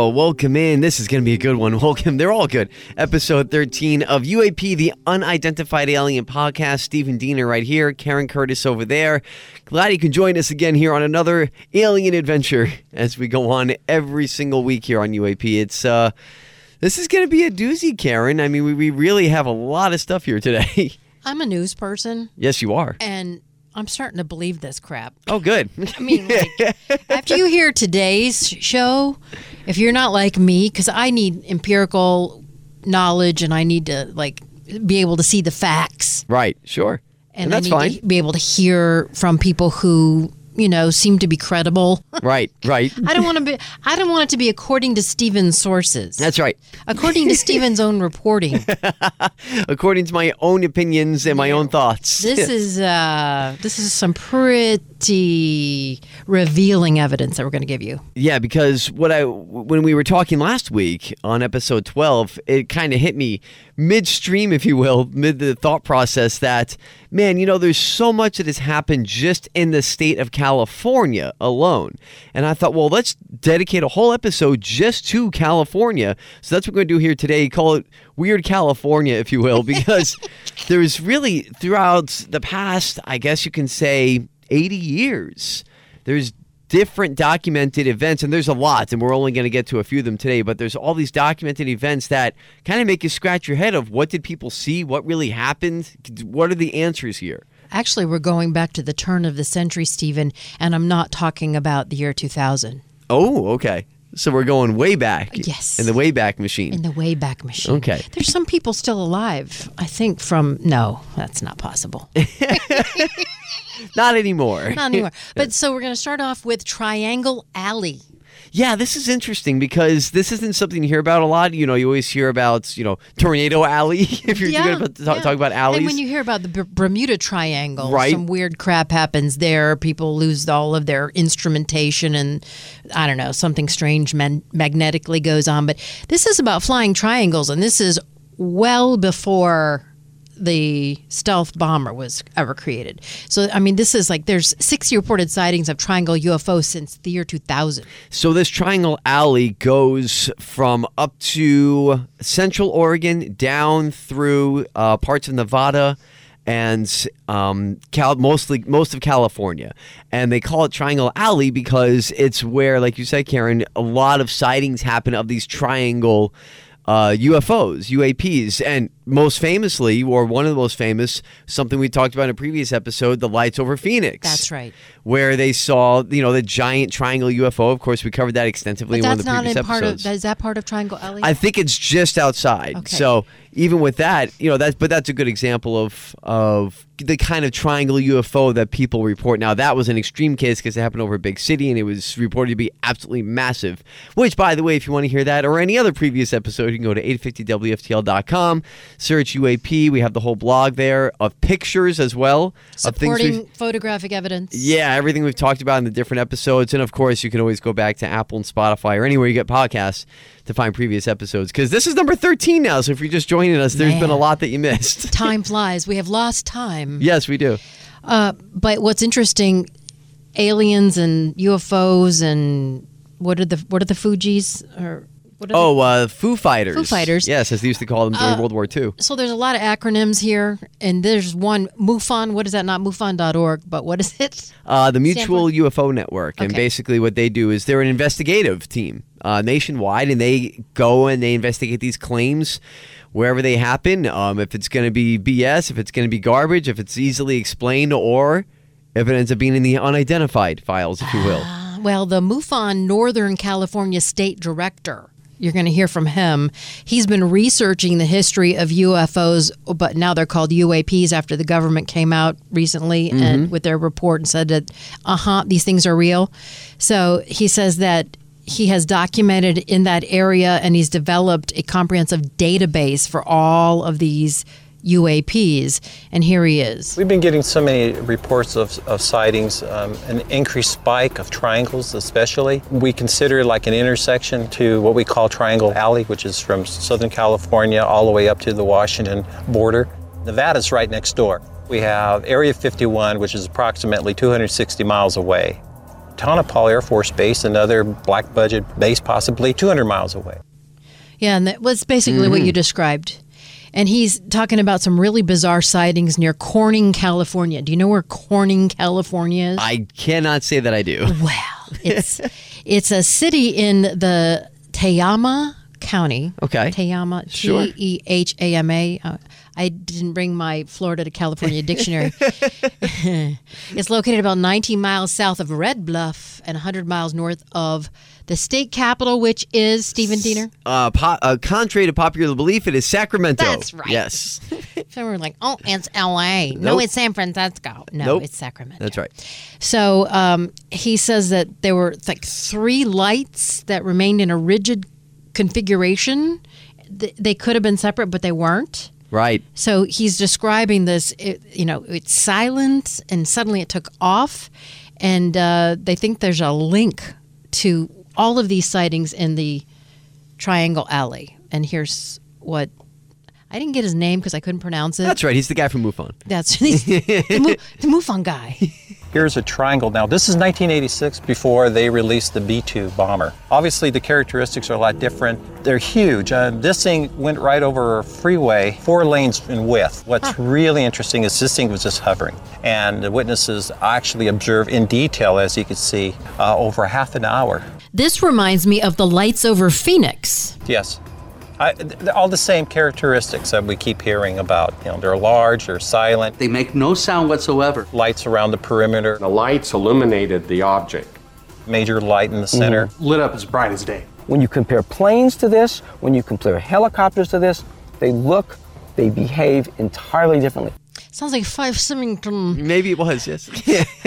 Oh, welcome in. This is going to be a good one. Welcome. They're all good. Episode 13 of UAP, the Unidentified Alien Podcast. Stephen Diener right here, Karen Curtis over there. Glad you can join us again here on another alien adventure as we go on every single week here on UAP. It's, uh, this is going to be a doozy, Karen. I mean, we, we really have a lot of stuff here today. I'm a news person, yes, you are. and I'm starting to believe this crap. Oh, good. I mean, like, after you hear today's show, if you're not like me, because I need empirical knowledge and I need to like be able to see the facts, right, sure. and, And that's I need fine. to be able to hear from people who you know seem to be credible. Right, right. I don't want to be. I don't want it to be according to Steven's sources. That's right. according to Steven's own reporting. According to my own opinions and my own thoughts. This is uh, this is some pretty revealing evidence that we're going to give you. Yeah, because what I when we were talking last week on episode 12, it kind of hit me midstream if you will, mid the thought process that man, you know, there's so much that has happened just in the state of California alone. And I thought, well, let's dedicate a whole episode just to California. So that's what we're going to do here today. Call it Weird California if you will, because there's really throughout the past, I guess you can say 80 years. There's different documented events, and there's a lot, and we're only going to get to a few of them today, but there's all these documented events that kind of make you scratch your head of what did people see, what really happened, what are the answers here? Actually, we're going back to the turn of the century, Stephen, and I'm not talking about the year 2000 Oh, okay. So we're going way back. Yes. In the way back machine. in the Wayback Machine. Okay. There's some people still alive, I think, from. No, that's not possible. Not anymore. Not anymore. But so we're going to start off with Triangle Alley. Yeah, this is interesting because this isn't something you hear about a lot. You know, you always hear about, you know, Tornado Alley if you're going to talk, yeah. talk about alleys. And when you hear about the B- Bermuda Triangle, Right. some weird crap happens there. People lose all of their instrumentation, and I don't know, something strange man- magnetically goes on. But this is about flying triangles, and this is well before the stealth bomber was ever created. So, I mean, this is like there's 60 reported sightings of triangle UFOs since the year 2000. So this Triangle Alley goes from up to Central Oregon down through uh, parts of Nevada and um, Cal- mostly most of California, and they call it Triangle Alley because it's where, like you said, Karen, a lot of sightings happen of these triangle. Uh, UFOs, UAPs, and most famously, or one of the most famous, something we talked about in a previous episode, the lights over Phoenix. That's right. Where they saw, you know, the giant triangle UFO. Of course, we covered that extensively But in one of the not previous in part of. Is that part of Triangle Alley? I think it's just outside. Okay. So even with that, you know, that's but that's a good example of of the kind of triangle UFO that people report. Now that was an extreme case because it happened over a big city and it was reported to be absolutely massive. Which, by the way, if you want to hear that or any other previous episode, you can go to 850wftl.com, search UAP. We have the whole blog there of pictures as well of things. Supporting photographic evidence. yeah, everything we've talked about in the different episodes. And of course, you can always go back to Apple and Spotify or anywhere you get podcasts to find previous episodes. Because this is number 13 now. So if you're just joining us, there's been a lot that you missed. Time flies. We have lost time. yes, we do. Uh, but what's interesting, aliens and UFOs and what are the what are the Fuji's or What are Oh, uh, Foo Fighters. Foo Fighters. Yes, as they used to call them during Uh, World War II. So there's a lot of acronyms here, and there's one MUFON. What is that? Not MUFON.org, but what is it? Uh, the Mutual UFO Network, and basically what they do is they're an investigative team uh, nationwide, and they go and they investigate these claims wherever they happen. Um, if it's going to be BS, if it's going to be garbage, if it's easily explained, or if it ends up being in the unidentified files, if you will. Uh, Well, the MUFON Northern California State Director. You're going to hear from him. He's been researching the history of UFOs, but now they're called UAPs after the government came out recently and with their report and said that, uh huh, these things are real. So he says that he has documented in that area and he's developed a comprehensive database for all of these UAPs. And here he is. We've been getting so many reports of, of sightings, um, an increased spike of triangles, especially. We consider like an intersection to what we call Triangle Alley, which is from Southern California all the way up to the Washington border. Nevada's right next door. We have Area 51, which is approximately 260 miles away. Tonopah Air Force Base, another black budget base, possibly 200 miles away. Yeah, and that was basically what you mm-hmm. described. And he's talking about some really bizarre sightings near Corning, California. Do you know where Corning, California is? I cannot say that I do. well, it's it's a city in the Tehama County. Okay. Tehama, Sure. T E H A M A. Uh, I didn't bring my Florida to California dictionary. it's located about 19 miles south of Red Bluff and 100 miles north of the state capital, which is Stephen Diener. Uh, po- uh, contrary to popular belief, it is Sacramento. That's right. Yes, So we're like, oh, it's L.A. No, it's San Francisco. No, Nope. it's Sacramento. that's right. So um, he says that there were like three lights that remained in a rigid configuration. Th- They could have been separate, but they weren't. Right. So he's describing this. It, you know, it's silent, and suddenly it took off, and uh, they think there's a link to all of these sightings in the Triangle Alley. And here's what I didn't get his name because I couldn't pronounce it. That's right. He's the guy from MUFON. That's the, Mu- the MUFON guy. Here's a triangle. Now, this is 1986 before they released the B 2 bomber. Obviously, the characteristics are a lot different. They're huge. Uh, this thing went right over a freeway, four lanes in width. What's really interesting is this thing was just hovering. And the witnesses actually observed in detail, as you can see, uh, over half an hour. This reminds me of the lights over Phoenix. Yes. I, all the same characteristics that we keep hearing about. You know, they're large, they're silent, They make no sound whatsoever. lights around the perimeter, The lights illuminated the object. major light in the center. Mm-hmm. Lit up as bright as day. When you compare planes to this, when you compare helicopters to this, they look, they behave entirely differently. Sounds like Fife Symington Maybe it was. Yes.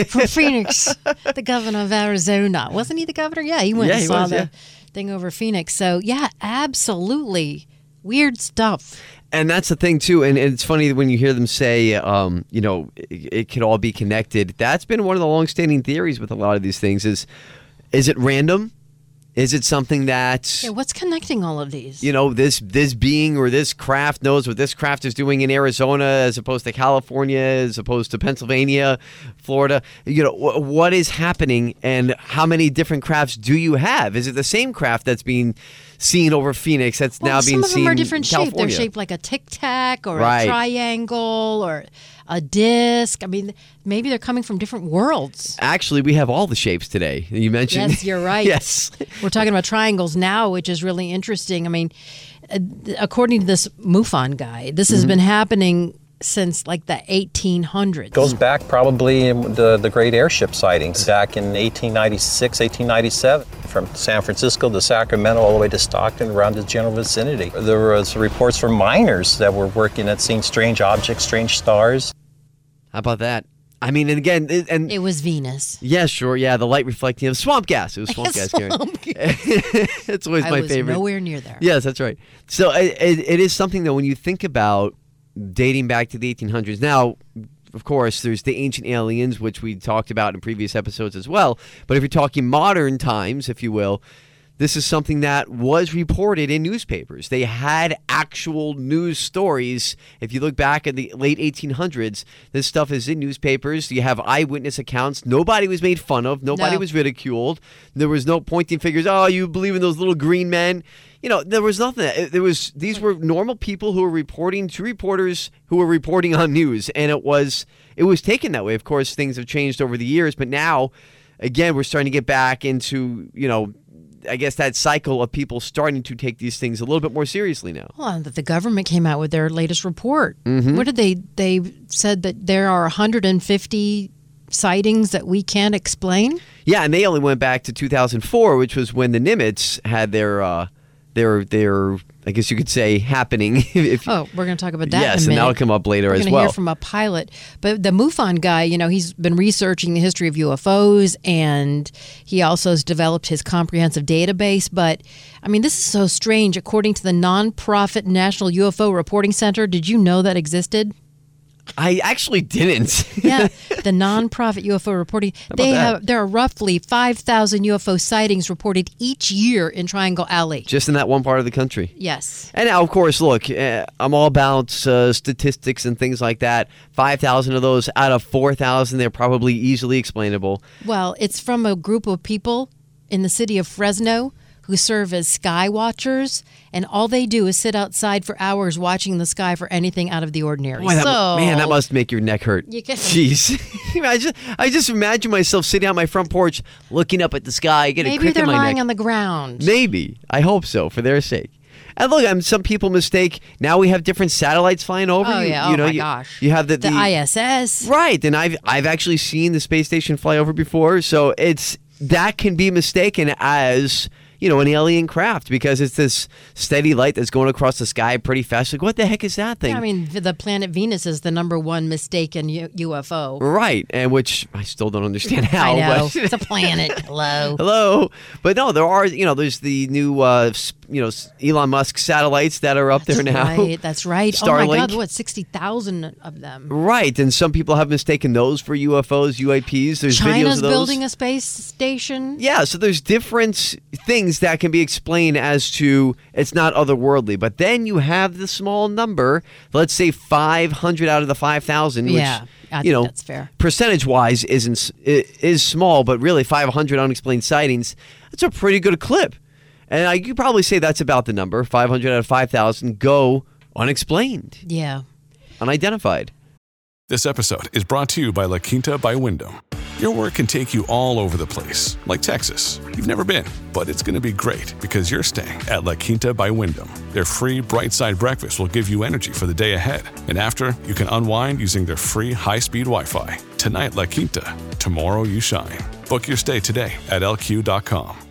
from Phoenix, the governor of Arizona. Wasn't he the governor? Yeah, he went Yeah, and he saw was, the yeah. Thing over Phoenix. So, yeah, absolutely. Weird stuff. And that's the thing too, and and it's funny when you hear them say, um, you know, it, it could all be connected. That's been one of the long-standing theories with a lot of these things. Is is it random? Is it something that Yeah, what's connecting all of these? you know this this being or this craft knows what this craft is doing in Arizona as opposed to California, as opposed to Pennsylvania, Florida? You know wh- what is happening, and how many different crafts do you have? Is it the same craft that's being seen over Phoenix that's Well, now some being of seen them are different in. They're California? shaped like a tic tac or Right. a triangle or a disc. I mean, maybe they're coming from different worlds. Actually, we have all the shapes today. You mentioned. Yes, you're right. yes. We're talking about triangles now, which is really interesting. I mean, uh, according to this MUFON guy, this Mm-hmm. has been happening since like the 1800s. Goes back probably in the, the great airship sightings back in 1896, 1897, from San Francisco to Sacramento all the way to Stockton around the general vicinity. There was reports from miners that were working at seeing strange objects, strange stars. How about that? I mean, and again, it, and It was Venus. yeah, sure, yeah, the light reflecting of swamp gas. It was swamp gas, Karen. it's always I my was favorite. nowhere near there. Yes, that's right. So it, it, it is something that when you think about dating back to the 1800s. Now, of course, there's the ancient aliens, which we talked about in previous episodes as well. But if you're talking modern times, if you will, this is something that was reported in newspapers. They had actual news stories. If you look back at the late 1800s, this stuff is in newspapers. You have eyewitness accounts. Nobody was made fun of, nobody No. was ridiculed. There was no pointing fingers, oh, you believe in those little green men. You know, there was nothing. There was these were normal people who were reporting to reporters who were reporting on news and it was it was taken that way. Of course, things have changed over the years, but now again, we're starting to get back into, you know, I guess that cycle of people starting to take these things a little bit more seriously now. Well, that the government came out with their latest report. Mm-hmm. What did they? They said that there are 150 sightings that we can't explain. Yeah, and they only went back to 2004, which was when the Nimitz had their uh, their their I guess you could say happening. if, Oh, we're going to talk about that. yes, and that'll come up later We're as well. hear from a pilot, but the MUFON guy, you know, he's been researching the history of UFOs, and he also has developed his comprehensive database. But I mean, this is so strange. According to the nonprofit National UFO Reporting Center, did you know that existed? I actually didn't. Yeah, the nonprofit UFO reporting. They that? have there are roughly five thousand UFO sightings reported each year in Triangle Alley. Just in that one part of the country. Yes. And now, of course, look, uh, I'm all about uh, statistics and things like that. 5,000 of those out of 4,000, they're probably easily explainable. Well, it's from a group of people in the city of Fresno who serve as sky watchers, and all they do is sit outside for hours watching the sky for anything out of the ordinary. Boy, that, so, man, that must make your neck hurt. You can- Jeez. I, just, I just imagine myself sitting on my front porch looking up at the sky, get a maybe crick they're in my lying neck. on the ground. Maybe. I hope so, for their sake. And look, I'm, some people mistake. Now we have different satellites flying over. Oh you, yeah! you oh know, my you, gosh! You have the, the, ISS. Right, and I've I've actually seen the space station fly over before, so it's that can be mistaken as you know an alien craft because it's this steady light that's going across the sky pretty fast. Like, what the heck is that thing? Yeah, I mean, the planet Venus is the number one mistaken U- UFO. right, and which I still don't understand how. I know But it's a planet. Hello. Hello, but no, there are you know there's the new uh, s- you know Elon Musk satellites that are up there now. Right. That's right. Oh my God! Starlink. What sixty thousand of them? Right, and some people have mistaken those for UFOs, UAPs. There's videos of those. building a space station. Yeah, so there's different things that can be explained as to it's not otherworldly, but then you have the small number, let's say 500 out of the 5,000, which Yeah, I you think know, that's fair. percentage-wise isn't is small, but really 500 unexplained sightings, that's a pretty good clip. And I could probably say that's about the number. 500 out of 5,000 go unexplained, Yeah. unidentified. This episode is brought to you by La Quinta by Wyndham. Your work can take you all over the place, like Texas. You've never been, but it's going to be great because you're staying at La Quinta by Wyndham. Their free bright side breakfast will give you energy for the day ahead. And after, you can unwind using their free high speed Wi Fi. Tonight, La Quinta. Tomorrow, you shine. Book your stay today at lq.com.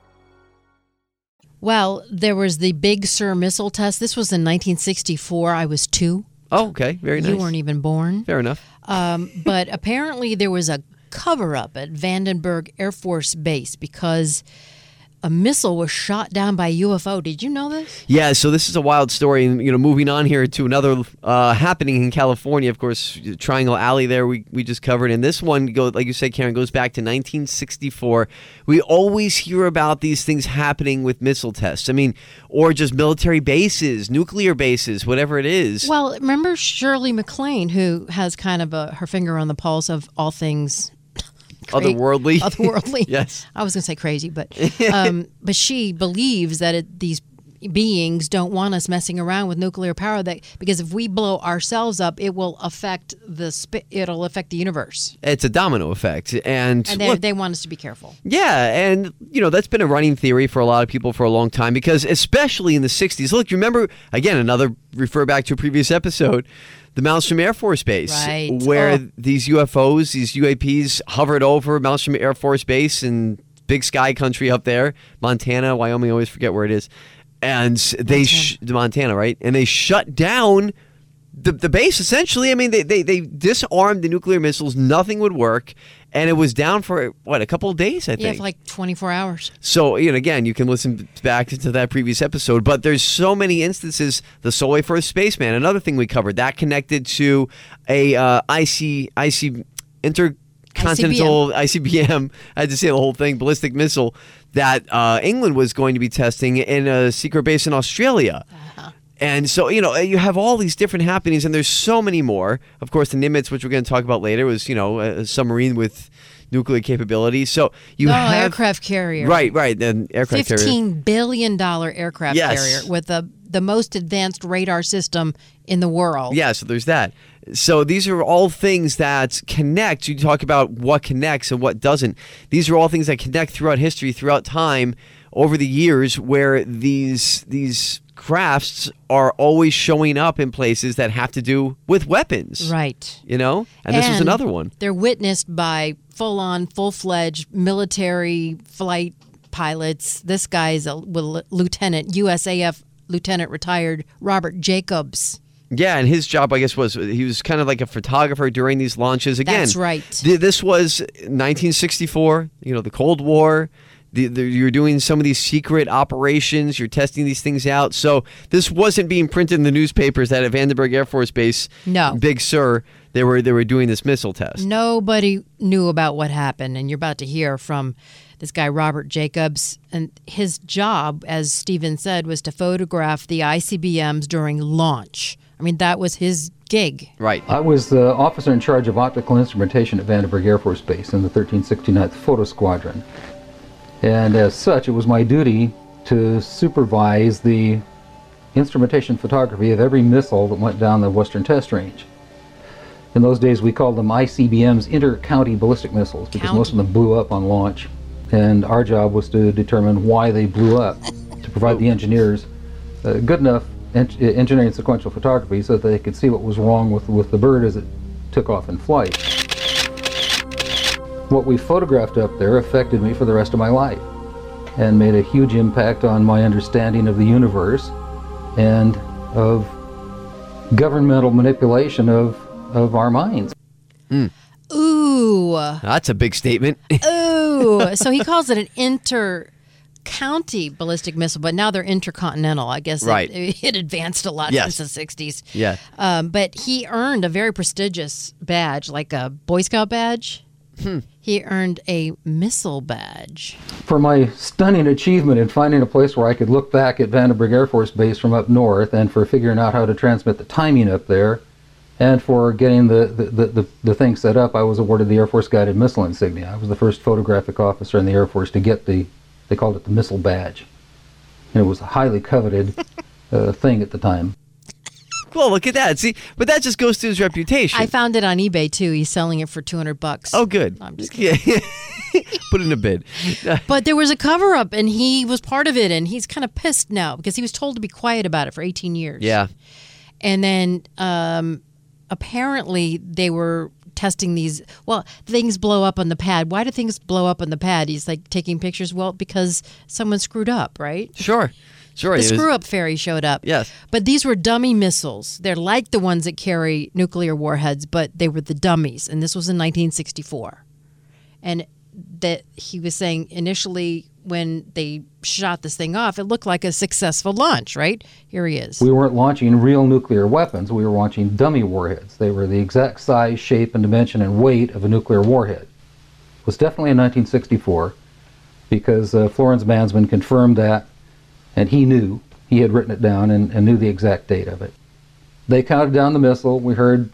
Well, there was the Big Sur missile test. This was in 1964. I was two. Oh, okay, very nice. You weren't even born. Fair enough. Um, but apparently, there was a cover up at Vandenberg Air Force Base because a missile was shot down by a UFO. Did you know this? Yeah, so this is a wild story, and you know, moving on here to another uh, happening in California. Of course, Triangle Alley. There, we, we just covered, and this one, go like you said, Karen, goes back to 1964. We always hear about these things happening with missile tests. I mean, or just military bases, nuclear bases, whatever it is. Well, remember Shirley MacLaine, who has kind of a, her finger on the pulse of all things Otherworldly. Otherworldly. Yes. I was going to say crazy, but um, but she believes that it, these beings don't want us messing around with nuclear power. That because if we blow ourselves up, it will affect the sp- it'll affect the universe, it's a domino effect, and, and they, look, they want us to be careful. Yeah, and you know that's been a running theory for a lot of people for a long time because especially in the 60s. Look, you remember again another refer back to a previous episode, the Malmstrom Air Force Base Right. where Oh. these UFOs, these UAPs hovered over Malmstrom Air Force Base and big sky country up there, Montana, Wyoming. I always forget where it is, and they sh- Montana, right? And they shut down the, the base essentially. I mean, they, they, they disarmed the nuclear missiles. Nothing would work. And it was down for, what, a couple of days, I think? Yeah, for like 24 hours. So, you know, again, you can listen back to that previous episode, but there's so many instances. The Solway Firth Spaceman, another thing we covered, that connected to a uh, IC, IC, intercontinental ICBM. ICBM. I had to say the whole thing, ballistic missile that uh, England was going to be testing in a secret base in Australia. Uh-huh. And so, you know, you have all these different happenings, and there's so many more. Of course, the Nimitz, which we're going to talk about later, was, you know, a submarine with nuclear capability. So you no, have aircraft carrier. Right, right. Then aircraft Fifteen carrier. Fifteen billion dollar aircraft Yes. carrier with the the most advanced radar system in the world. Yeah, so there's that. So these are all things that connect. You talk about what connects and what doesn't. These are all things that connect throughout history, throughout time, over the years, where these these crafts are always showing up in places that have to do with weapons. Right. You know? And this is another one. They're witnessed by full on, full fledged military flight pilots. This guy's a well, lieutenant, USAF lieutenant retired Robert Jacobs. Yeah, and his job, I guess, was he was kind of like a photographer during these launches. Again, That's right. th- this was 1964. You know, the Cold War. The, the, you're doing some of these secret operations. You're testing these things out. So this wasn't being printed in the newspapers that at Vandenberg Air Force Base, No. Big Sur, they were they were doing this missile test. Nobody knew about what happened, and you're about to hear from this guy Robert Jacobs. And his job, as Steven said, was to photograph the ICBMs during launch. I mean, that was his gig. Right. I was the officer in charge of optical instrumentation at Vandenberg Air Force Base in the 1369th Photo Squadron. And as such, it was my duty to supervise the instrumentation photography of every missile that went down the Western Test Range. In those days, we called them ICBMs, inter-county ballistic missiles, because most of them blew up on launch. And our job was to determine why they blew up, to provide the engineers uh, good enough en- engineering sequential photography so that they could see what was wrong with, with the bird as it took off in flight. What we photographed up there affected me for the rest of my life and made a huge impact on my understanding of the universe and of governmental manipulation of, of our minds. Ooh. That's a big statement. Ooh. so he calls it an inter county ballistic missile, but now they're intercontinental. I guess Right. it, it advanced a lot Yes. since the 60s. Yeah. Um, but he earned a very prestigious badge, like a Boy Scout badge. Hmm. He earned a missile badge. For my stunning achievement in finding a place where I could look back at Vandenberg Air Force Base from up north, and for figuring out how to transmit the timing up there, and for getting the, the, the, the, the thing set up, I was awarded the Air Force Guided Missile Insignia. I was the first photographic officer in the Air Force to get the, they called it the missile badge. And it was a highly coveted uh, thing at the time. well, look at that. See, but that just goes to his reputation. I found it on eBay too. He's selling it for 200 bucks. oh, good. I'm just Yeah. Put in a bid. But there was a cover up and he was part of it and he's kind of pissed now because he was told to be quiet about it for 18 years. Yeah. And then um, apparently they were testing these. Well, things blow up on the pad. Why do things blow up on the pad? He's like taking pictures. Well, because someone screwed up, right? Sure. Sure. The screw up fairy showed up. Yes. But these were dummy missiles. They're like the ones that carry nuclear warheads, but they were the dummies. And this was in 1964. And that he was saying initially when they shot this thing off, it looked like a successful launch, right? Here he is. We weren't launching real nuclear weapons, we were launching dummy warheads. They were the exact size, shape, and dimension and weight of a nuclear warhead. It was definitely in 1964 because uh, Florence Mansmann confirmed that, and he knew. He had written it down and, and knew the exact date of it. They counted down the missile. We heard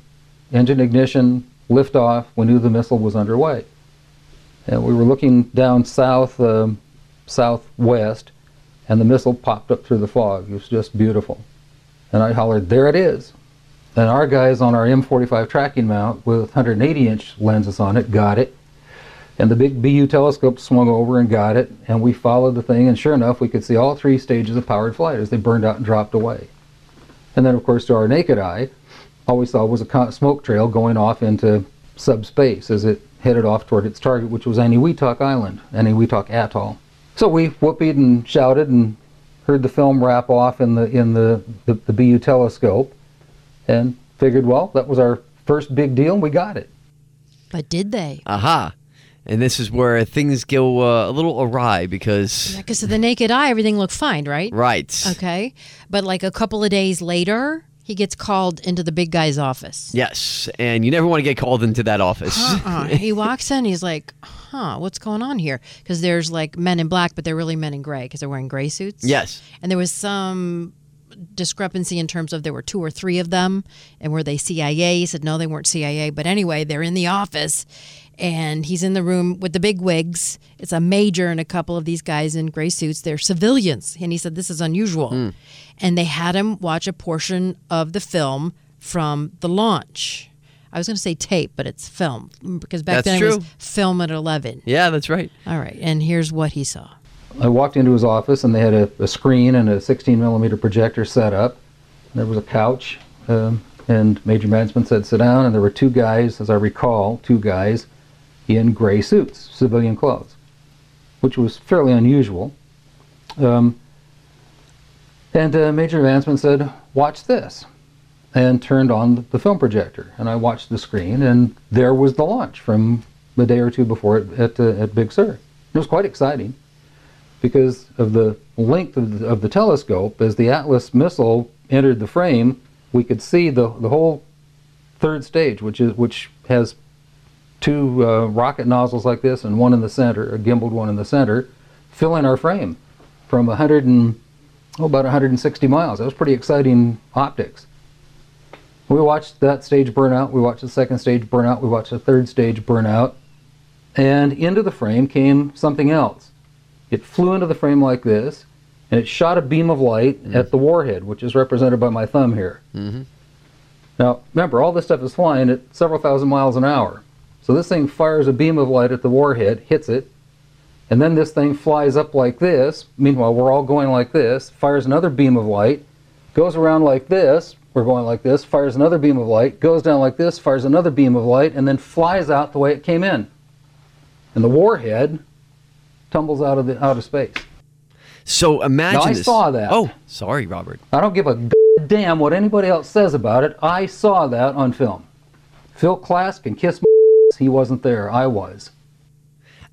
engine ignition, liftoff. We knew the missile was underway. And we were looking down south, um, southwest, and the missile popped up through the fog. It was just beautiful. And I hollered, There it is. And our guys on our M45 tracking mount with 180 inch lenses on it got it. And the big BU telescope swung over and got it. And we followed the thing, and sure enough, we could see all three stages of powered flight as they burned out and dropped away. And then, of course, to our naked eye, all we saw was a smoke trail going off into subspace as it headed off toward its target, which was Eniwetok Island, Eniwetok Atoll. So we whooped and shouted and heard the film wrap off in the in the, the, the BU telescope, and figured, well, that was our first big deal, and we got it. But did they? Aha. And this is where things go uh, a little awry because. Because to the naked eye, everything looked fine, right? Right. Okay. But like a couple of days later, he gets called into the big guy's office. Yes. And you never want to get called into that office. Uh-uh. he walks in, he's like, huh, what's going on here? Because there's like men in black, but they're really men in gray because they're wearing gray suits. Yes. And there was some discrepancy in terms of there were two or three of them and were they CIA? He said no, they weren't CIA. But anyway, they're in the office and he's in the room with the big wigs. It's a major and a couple of these guys in gray suits. They're civilians. And he said this is unusual. And they had him watch a portion of the film from the launch. I was going to say tape, but it's film because back That's then it was film at 11. Yeah, that's right. All right. And here's what he saw. I walked into his office and they had a, a screen and a 16 millimeter projector set up. There was a couch, um, and Major Mansmann said, "Sit down." And there were two guys, as I recall, two guys in gray suits, civilian clothes, which was fairly unusual. Um, and uh, Major Mansmann said, "Watch this," and turned on the film projector. And I watched the screen, and there was the launch from a day or two before it at, uh, at Big Sur. It was quite exciting because of the length of the, of the telescope, as the Atlas missile entered the frame, we could see the, the whole third stage, which is which has two uh, rocket nozzles like this and one in the center, a gimbaled one in the center, fill in our frame from 100 and oh, about 160 miles. That was pretty exciting optics. We watched that stage burn out. We watched the second stage burn out. We watched the third stage burn out. And into the frame came something else. It flew into the frame like this, and it shot a beam of light at the warhead, which is represented by my thumb here. Mm-hmm. Now, remember, all this stuff is flying at several thousand miles an hour. So this thing fires a beam of light at the warhead, hits it, and then this thing flies up like this. Meanwhile, we're all going like this, fires another beam of light, goes around like this, we're going like this, fires another beam of light, goes down like this, fires another beam of light, and then flies out the way it came in. And the warhead tumbles out of the out of space. So imagine Now, I this. saw that. Oh, sorry, Robert. I don't give a damn what anybody else says about it. I saw that on film. Phil Klass can kiss my he wasn't there. I was.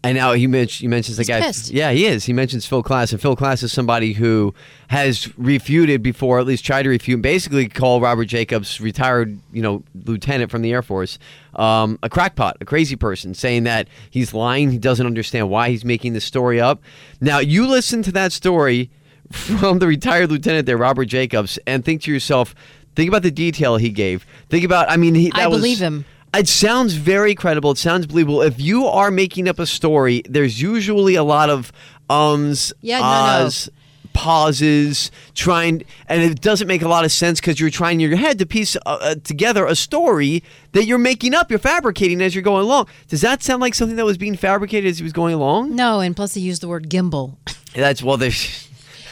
And now he mentions he mentions the He's guy. pissed. Yeah, he is. He mentions Phil Klass, and Phil Klass is somebody who has refuted before, at least tried to refute, basically call Robert Jacobs, retired, you know, lieutenant from the Air Force, um, a crackpot, a crazy person, saying that he's lying. He doesn't understand why he's making this story up. Now you listen to that story from the retired lieutenant there, Robert Jacobs, and think to yourself, think about the detail he gave. Think about, I mean, he, that I was- believe him. It sounds very credible. It sounds believable. If you are making up a story, there's usually a lot of ums, Yeah, no, no. pauses, trying, and it doesn't make a lot of sense because you're trying in your head to piece uh, uh, together a story that you're making up, you're fabricating as you're going along. Does that sound like something that was being fabricated as he was going along? No, and plus he used the word gimbal. That's well, there's.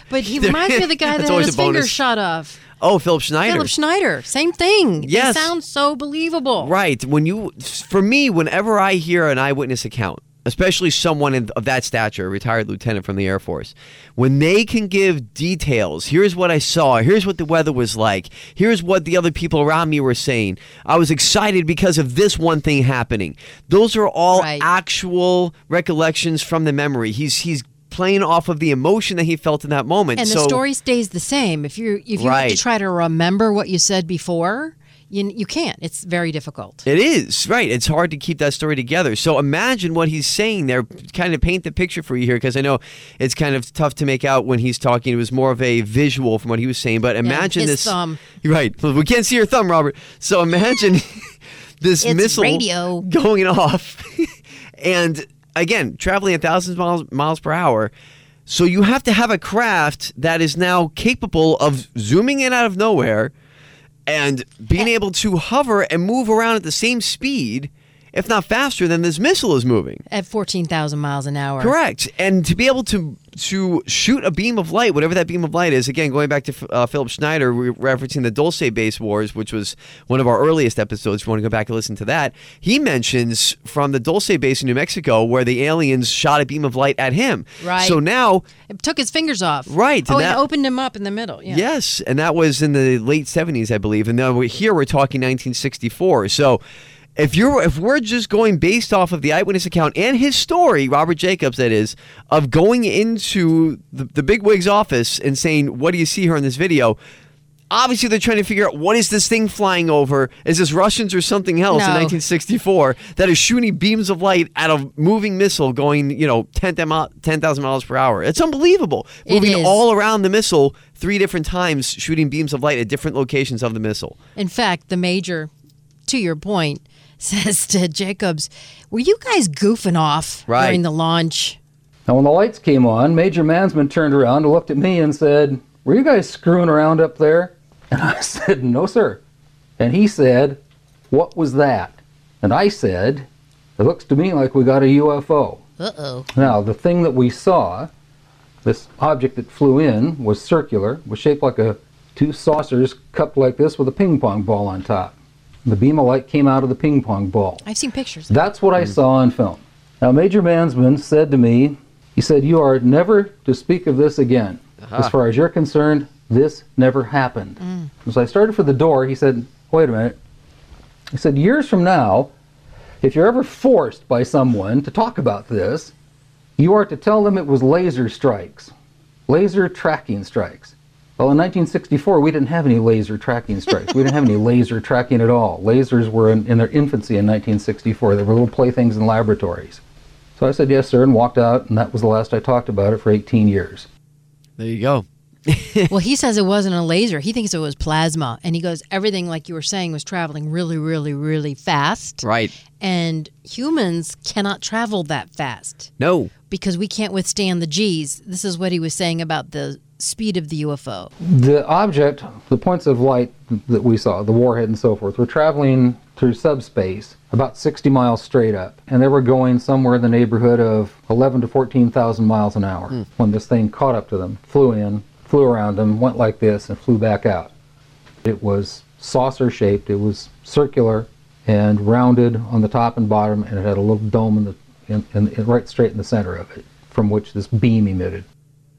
But he reminds me of the guy that had his finger shot off. Oh, Philip Schneider. Philip Schneider. Same thing. Yes. It sounds so believable. Right. When you, for me, whenever I hear an eyewitness account, especially someone in, of that stature, a retired lieutenant from the Air Force, when they can give details, here's what I saw, here's what the weather was like, here's what the other people around me were saying. I was excited because of this one thing happening. Those are all actual recollections from the memory. He's he's playing off of the emotion that he felt in that moment. And the story stays the same. If you if you have Right. to try to remember what you said before, you you can't. It's very difficult. It is, right. It's hard to keep that story together. So imagine what he's saying there, kind of paint the picture for you here, because I know it's kind of tough to make out when he's talking. It was more of a visual from what he was saying, but imagine his this. thumb. Right. We can't see your thumb, Robert. So imagine this It's missile radio. going off and again, traveling at thousands of miles, miles per hour. So you have to have a craft that is now capable of zooming in out of nowhere and being able to hover and move around at the same speed, if not faster than this missile is moving. At fourteen thousand miles an hour. Correct. And to be able to to shoot a beam of light, whatever that beam of light is. Again, going back to uh, Philip Schneider, re- referencing the Dulce Base Wars, which was one of our earliest episodes. If you want to go back and listen to that, he mentions from the Dulce Base in New Mexico where the aliens shot a beam of light at him. Right. So now, It took his fingers off. Right, Oh, and it that- opened him up in the middle. Yeah. yes, and that was in the late 70s, I believe. And now we're, here we're talking 1964. So. If you're if we're just going based off of the eyewitness account and his story, Robert Jacobs, that is, of going into the, the big wig's office and saying, "What do you see here in this video?" Obviously, they're trying to figure out what is this thing flying over? Is this Russians or something else in 1964 that is shooting beams of light at a moving missile going, you know, 10,000 10,000 miles per hour? It's unbelievable. It Moving is. all around the missile three different times, shooting beams of light at different locations of the missile. In fact, the major, to your point, says to Jacobs, "Were you guys goofing off Right. during the launch?" Now, when the lights came on, Major Mansmann turned around and looked at me and said, Were you guys screwing around up there? And I said, No, sir. And he said, What was that? And I said, It looks to me like we got a UFO. Uh oh. Now, the thing that we saw, this object that flew in, was circular, was shaped like a two saucers cupped like this with a ping pong ball on top. The beam of light came out of the ping pong ball. I've seen pictures. That's what I saw on film. Now, Major Mansmann said to me, he said, You are never to speak of this again. Uh-huh. As far as you're concerned, this never happened. Mm. So I started for the door. He said, Wait a minute. He said, Years from now, if you're ever forced by someone to talk about this, you are to tell them it was laser strikes, laser tracking strikes. Well, in 1964, we didn't have any laser tracking strikes. we didn't have any laser tracking at all. Lasers were in, in their infancy in 1964. They were little playthings in laboratories. So I said, yes, sir, and walked out, and that was the last I talked about it for 18 years. There you go. well, he says it wasn't a laser. He thinks it was plasma. And he goes, everything, like you were saying, was traveling really, really, really fast. Right. And humans cannot travel that fast No. because we can't withstand the G's. This is what he was saying about the speed of the UFO. The object, the points of light that we saw, the warhead and so forth, were traveling through subspace about 60 miles straight up, and they were going somewhere in the neighborhood of 11 to 14,000 miles an hour hmm. when this thing caught up to them, flew in, flew around them, went like this, and flew back out. It was saucer shaped, it was circular and rounded on the top and bottom, and it had a little dome in the in, in, in right straight in the center of it, from which this beam emitted.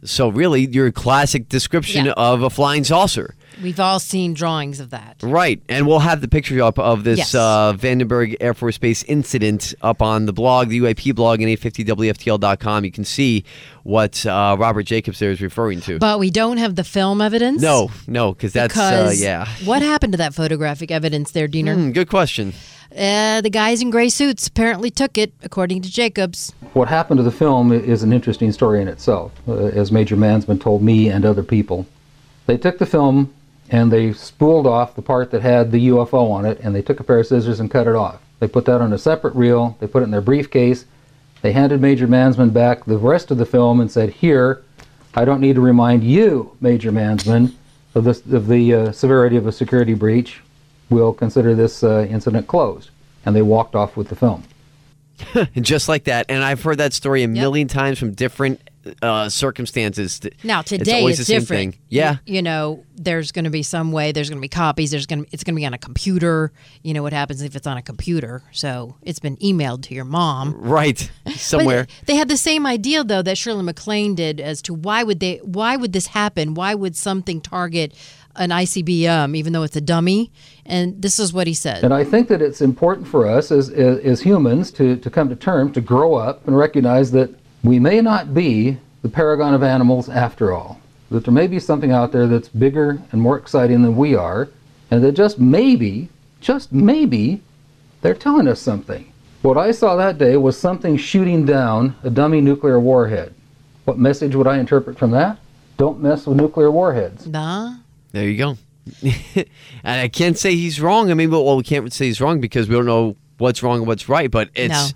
So really, your classic description Yeah. of a flying saucer. We've all seen drawings of that. Right, and we'll have the picture up of this Yes. uh, Vandenberg Air Force Base incident up on the blog, the UAP blog, and 850WFTL.com. You can see what uh, Robert Jacobs there is referring to. But we don't have the film evidence. no, no, because that's uh, yeah. what happened to that photographic evidence there, Diener? Hmm, good question. Uh, the guys in gray suits apparently took it, according to Jacobs. What happened to the film is an interesting story in itself, uh, as Major Mansmann told me and other people. They took the film and they spooled off the part that had the UFO on it, and they took a pair of scissors and cut it off. They put that on a separate reel, they put it in their briefcase, they handed Major Mansmann back the rest of the film and said, Here, I don't need to remind you, Major Mansmann, of, this, of the uh, severity of a security breach. We'll consider this uh, incident closed. And they walked off with the film. Just like that, and I've heard that story a million times from different uh, circumstances. Now today always it's, different. Yeah, You, you know, there's going to be some way. There's going to be copies. There's going to it's going to be on a computer. You know what happens if it's on a computer? So it's been emailed to your mom. right. Somewhere. But they had the same idea though that Shirley MacLaine did as to why would they why would this happen? Why would something target an ICBM even though it's a dummy? And this is what he said. And I think that it's important for us as, as, as humans to, to come to terms, to grow up and recognize that we may not be the paragon of animals after all. That there may be something out there that's bigger and more exciting than we are, and that just maybe, just maybe, they're telling us something. What I saw that day was something shooting down a dummy nuclear warhead. What message would I interpret from that? Don't mess with nuclear warheads. Nah. There you go. and I can't say he's wrong. I mean, well, well, we can't say he's wrong because we don't know what's wrong and what's right. But it's No.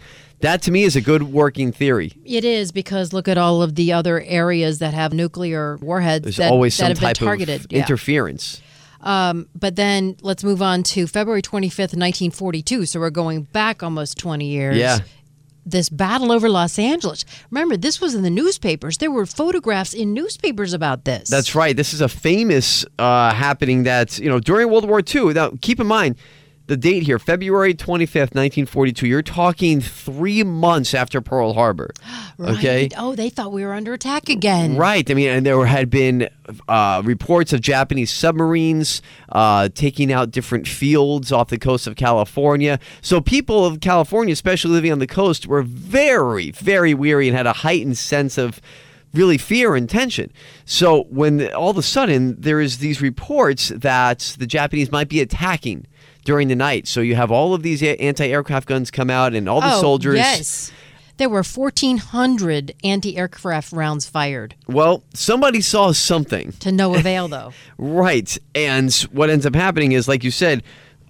that to me is a good working theory. It is because look at all of the other areas that have nuclear warheads There's that, always that some have been type targeted. of Yeah. interference. Um, but then let's move on to February 25th, 1942. So we're going back almost 20 years. Yeah. This battle over Los Angeles. Remember, this was in the newspapers. There were photographs in newspapers about this. That's right. This is a famous uh, happening that, you know, during World War II. Now, keep in mind, the date here, February 25th, 1942. You're talking three months after Pearl Harbor. Right. Okay. Oh, they thought we were under attack again. Right. I mean, and there had been uh, reports of Japanese submarines uh, taking out different fields off the coast of California. So people of California, especially living on the coast, were very, very weary and had a heightened sense of really fear and tension. So when all of a sudden there is these reports that the Japanese might be attacking during the night. So you have all of these anti-aircraft guns come out and all the oh, soldiers Yes. There were 1,400 anti aircraft rounds fired. Well, somebody saw something. To no avail, though. right. And what ends up happening is, like you said,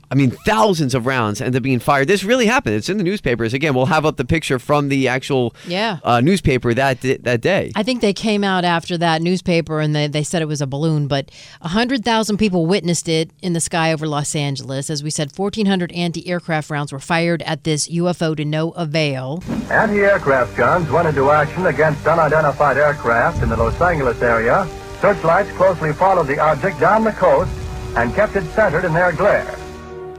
I mean, thousands of rounds end up being fired. This really happened. It's in the newspapers. Again, we'll have up the picture from the actual yeah. uh, newspaper that that day. I think they came out after that newspaper and they, they said it was a balloon, but 100,000 people witnessed it in the sky over Los Angeles. As we said, 1,400 anti aircraft rounds were fired at this UFO to no avail. Anti aircraft guns went into action against unidentified aircraft in the Los Angeles area. Searchlights closely followed the object down the coast and kept it centered in their glare.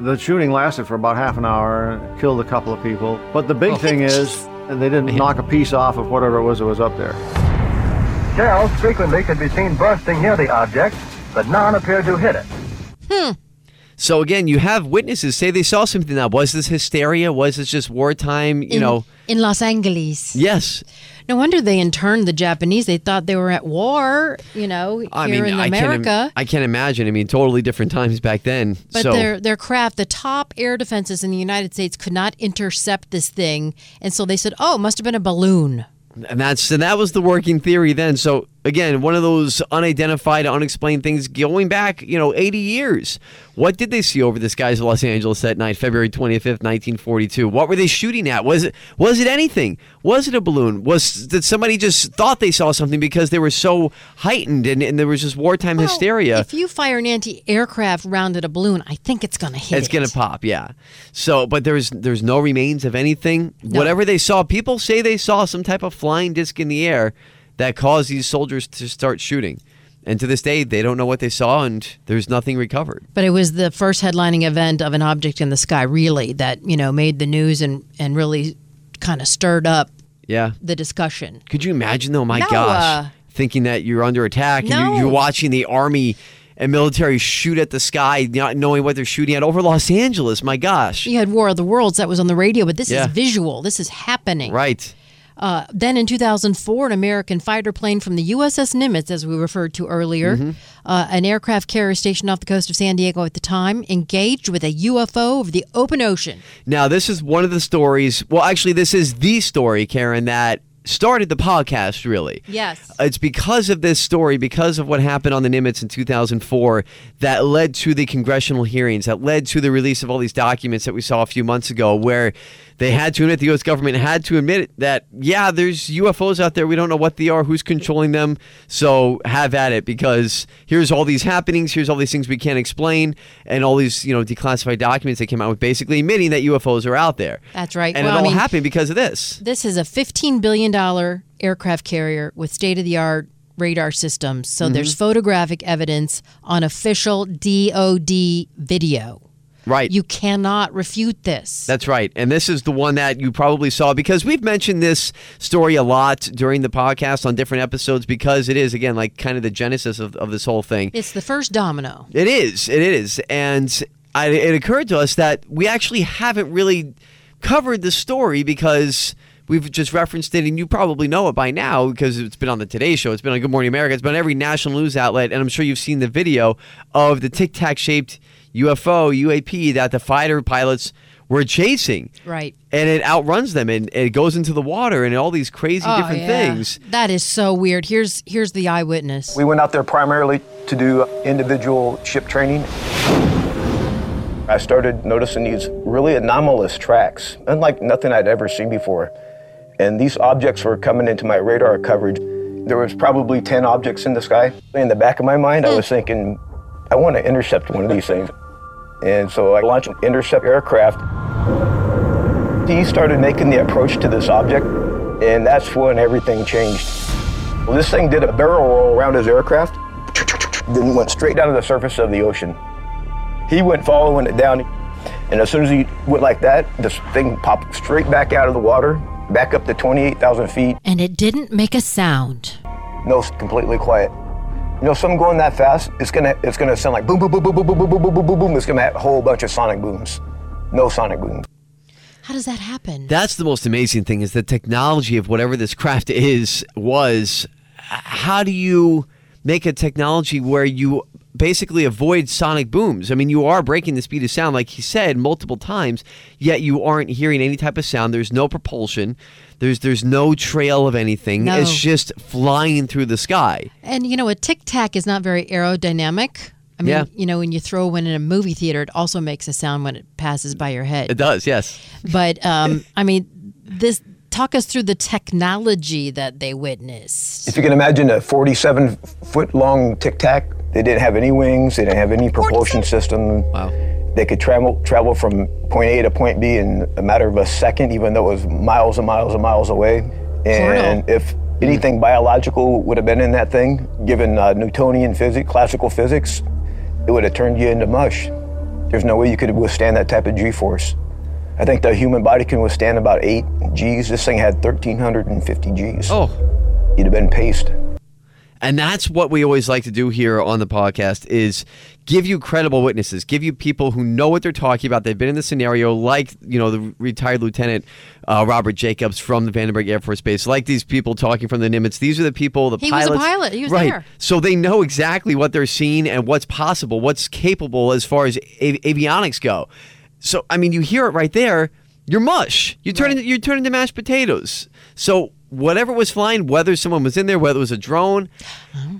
The shooting lasted for about half an hour, killed a couple of people. But the big oh, thing is, they didn't knock a piece off of whatever it was that was up there. Shells frequently could be seen bursting near the object, but none appeared to hit it. Hmm. So again, you have witnesses say they saw something. Now, was this hysteria? Was this just wartime? You in, know, in Los Angeles. Yes. No wonder they interned the Japanese. They thought they were at war. You know, here I mean, in I America. Can't, I can't imagine. I mean, totally different times back then. But so. their their craft, the top air defenses in the United States, could not intercept this thing, and so they said, "Oh, it must have been a balloon." And that's and that was the working theory then. So again, one of those unidentified, unexplained things going back, you know, 80 years. What did they see over the skies of Los Angeles that night, February 25th, 1942? What were they shooting at? Was it was it anything? Was it a balloon? Was did somebody just thought they saw something because they were so heightened and, and there was just wartime well, hysteria? If you fire an anti-aircraft round at a balloon, I think it's going to hit. It's going to pop, yeah. So, but there's there's no remains of anything. No. Whatever they saw, people say they saw some type of flying disc in the air that caused these soldiers to start shooting. And to this day, they don't know what they saw, and there's nothing recovered. But it was the first headlining event of an object in the sky, really, that you know made the news and and really kind of stirred up. Yeah. The discussion. Could you imagine, though? My no, gosh, uh, thinking that you're under attack no. and you're, you're watching the army and military shoot at the sky, not knowing what they're shooting at over Los Angeles. My gosh. You had War of the Worlds that was on the radio, but this Yeah. is visual. This is happening. Right. Uh, then in 2004, an American fighter plane from the USS Nimitz, as we referred to earlier, Mm-hmm. uh, an aircraft carrier stationed off the coast of San Diego at the time, engaged with a UFO over the open ocean. Now, this is one of the stories. Well, actually, this is the story, Karen, that started the podcast, really. Yes. It's because of this story, because of what happened on the Nimitz in 2004, that led to the congressional hearings, that led to the release of all these documents that we saw a few months ago, where they had to admit, the U.S. government had to admit that, yeah, there's UFOs out there. We don't know what they are, who's controlling them. So have at it, because here's all these happenings, here's all these things we can't explain, and all these, you know, declassified documents that came out with basically admitting that UFOs are out there. That's right. And well, it all I mean, happened because of this. This is a $15 billion aircraft carrier with state of the art radar systems. So Mhm. there's photographic evidence on official DOD video. Right. You cannot refute this. That's right. And this is the one that you probably saw because we've mentioned this story a lot during the podcast on different episodes because it is, again, like kind of the genesis of, of this whole thing. It's the first domino. It is. It is. And I, it occurred to us that we actually haven't really covered the story because we've just referenced it, and you probably know it by now because it's been on the Today Show, it's been on Good Morning America, it's been on every national news outlet, and I'm sure you've seen the video of the tic tac shaped UFO, UAP, that the fighter pilots were chasing. Right. And it outruns them and it goes into the water and all these crazy Oh, different yeah. things. That is so weird. Here's here's the eyewitness. We went out there primarily to do individual ship training. I started noticing these really anomalous tracks, unlike nothing I'd ever seen before. And these objects were coming into my radar coverage. There was probably 10 objects in the sky. In the back of my mind, I hmm. was thinking, I want to intercept one of these things. And so I launched an intercept aircraft. He started making the approach to this object, and that's when everything changed. Well, this thing did a barrel roll around his aircraft, then went straight down to the surface of the ocean. He went following it down, and as soon as he went like that, this thing popped straight back out of the water, back up to 28,000 feet. And it didn't make a sound. No, completely quiet. You know, something going that fast, it's gonna it's gonna sound like boom, boom, boom, boom, boom, boom, boom, boom, boom, boom, boom, boom. It's gonna have a whole bunch of sonic booms. No sonic booms. How does that happen? That's the most amazing thing is the technology of whatever this craft is was how do you make a technology where you basically avoid sonic booms? I mean, you are breaking the speed of sound like he said multiple times, yet you aren't hearing any type of sound. There's no propulsion. There's there's no trail of anything. No. It's just flying through the sky. And you know, a tic tac is not very aerodynamic. I mean, Yeah. you know, when you throw one in a movie theater, it also makes a sound when it passes by your head. It does, yes. But um, I mean, this talk us through the technology that they witnessed. If you can imagine a 47 foot long tic tac, they didn't have any wings, they didn't have any propulsion system. Wow. They could travel travel from point A to point B in a matter of a second, even though it was miles and miles and miles away. And if anything biological would have been in that thing, given uh, Newtonian physics, classical physics, it would have turned you into mush. There's no way you could withstand that type of G-force. I think the human body can withstand about eight Gs. This thing had 1,350 Gs. Oh. You'd have been paced. And that's what we always like to do here on the podcast is give you credible witnesses, give you people who know what they're talking about. They've been in the scenario, like you know the retired lieutenant uh, Robert Jacobs from the Vandenberg Air Force Base, like these people talking from the Nimitz. These are the people, the He was a pilot. He was right. there. So they know exactly what they're seeing and what's possible, what's capable as far as av- avionics go. So I mean, you hear it right there. You're mush. You turn into, you're turning to mashed potatoes. So whatever was flying, whether someone was in there, whether it was a drone,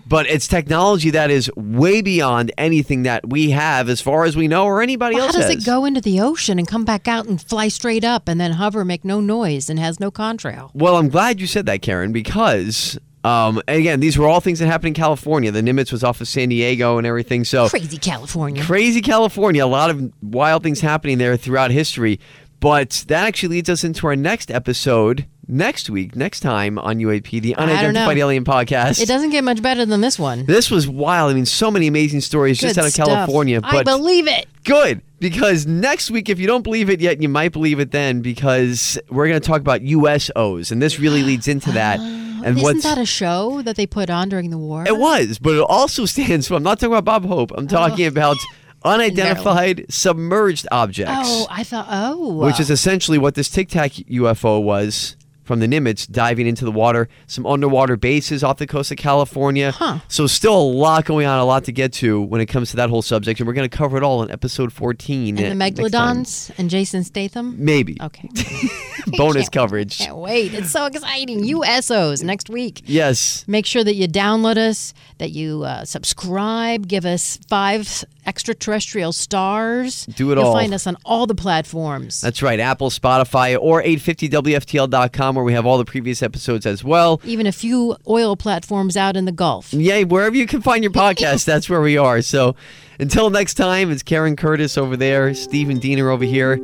but it's technology that is way beyond anything that we have, as far as we know, or anybody Well, how does has. it go into the ocean and come back out and fly straight up and then hover, make no noise, and has no contrail? Well, I'm glad you said that, Karen, because um, again, these were all things that happened in California. The Nimitz was off of San Diego and everything. So Crazy California. Crazy California. A lot of wild things happening there throughout history. But that actually leads us into our next episode next week, next time on UAP, the I don't know. Unidentified Alien Podcast. It doesn't get much better than this one. This was wild. I mean, so many amazing stories just out of stuff. California. I But believe it. Good, because next week, if you don't believe it yet, you might believe it then, because we're going to talk about USOs, and this really leads into that. Oh, and Isn't what's that a show that they put on during the war? it was, but it also stands for. I'm not talking about Bob Hope. I'm talking oh. about unidentified submerged objects. Oh, I thought. Oh, which is essentially what this Tic Tac UFO was from the Nimitz diving into the water. Some underwater bases off the coast of California. Huh. So still a lot going on, a lot to get to when it comes to that whole subject, and we're going to cover it all in episode 14. and the megalodons and Jason Statham. Maybe. Okay. Bonus coverage. Can't wait. It's so exciting. USOs next week. Yes. Make sure that you download us, that you uh, subscribe, give us five extraterrestrial stars. Do it You'll all. find us on all the platforms. That's right. Apple, Spotify, or 850WFTL.com, where we have all the previous episodes as well. Even a few oil platforms out in the Gulf. Yay, wherever you can find your podcast, that's where we are. So until next time, it's Karen Curtis over there, Stephen Diener over here.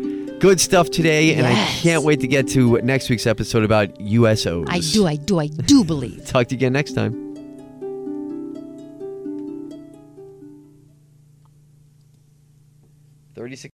Good stuff today, and I can't wait to get to next week's episode about USOs. I do, I do, I do believe. Talk to you again next time. Thirty-six.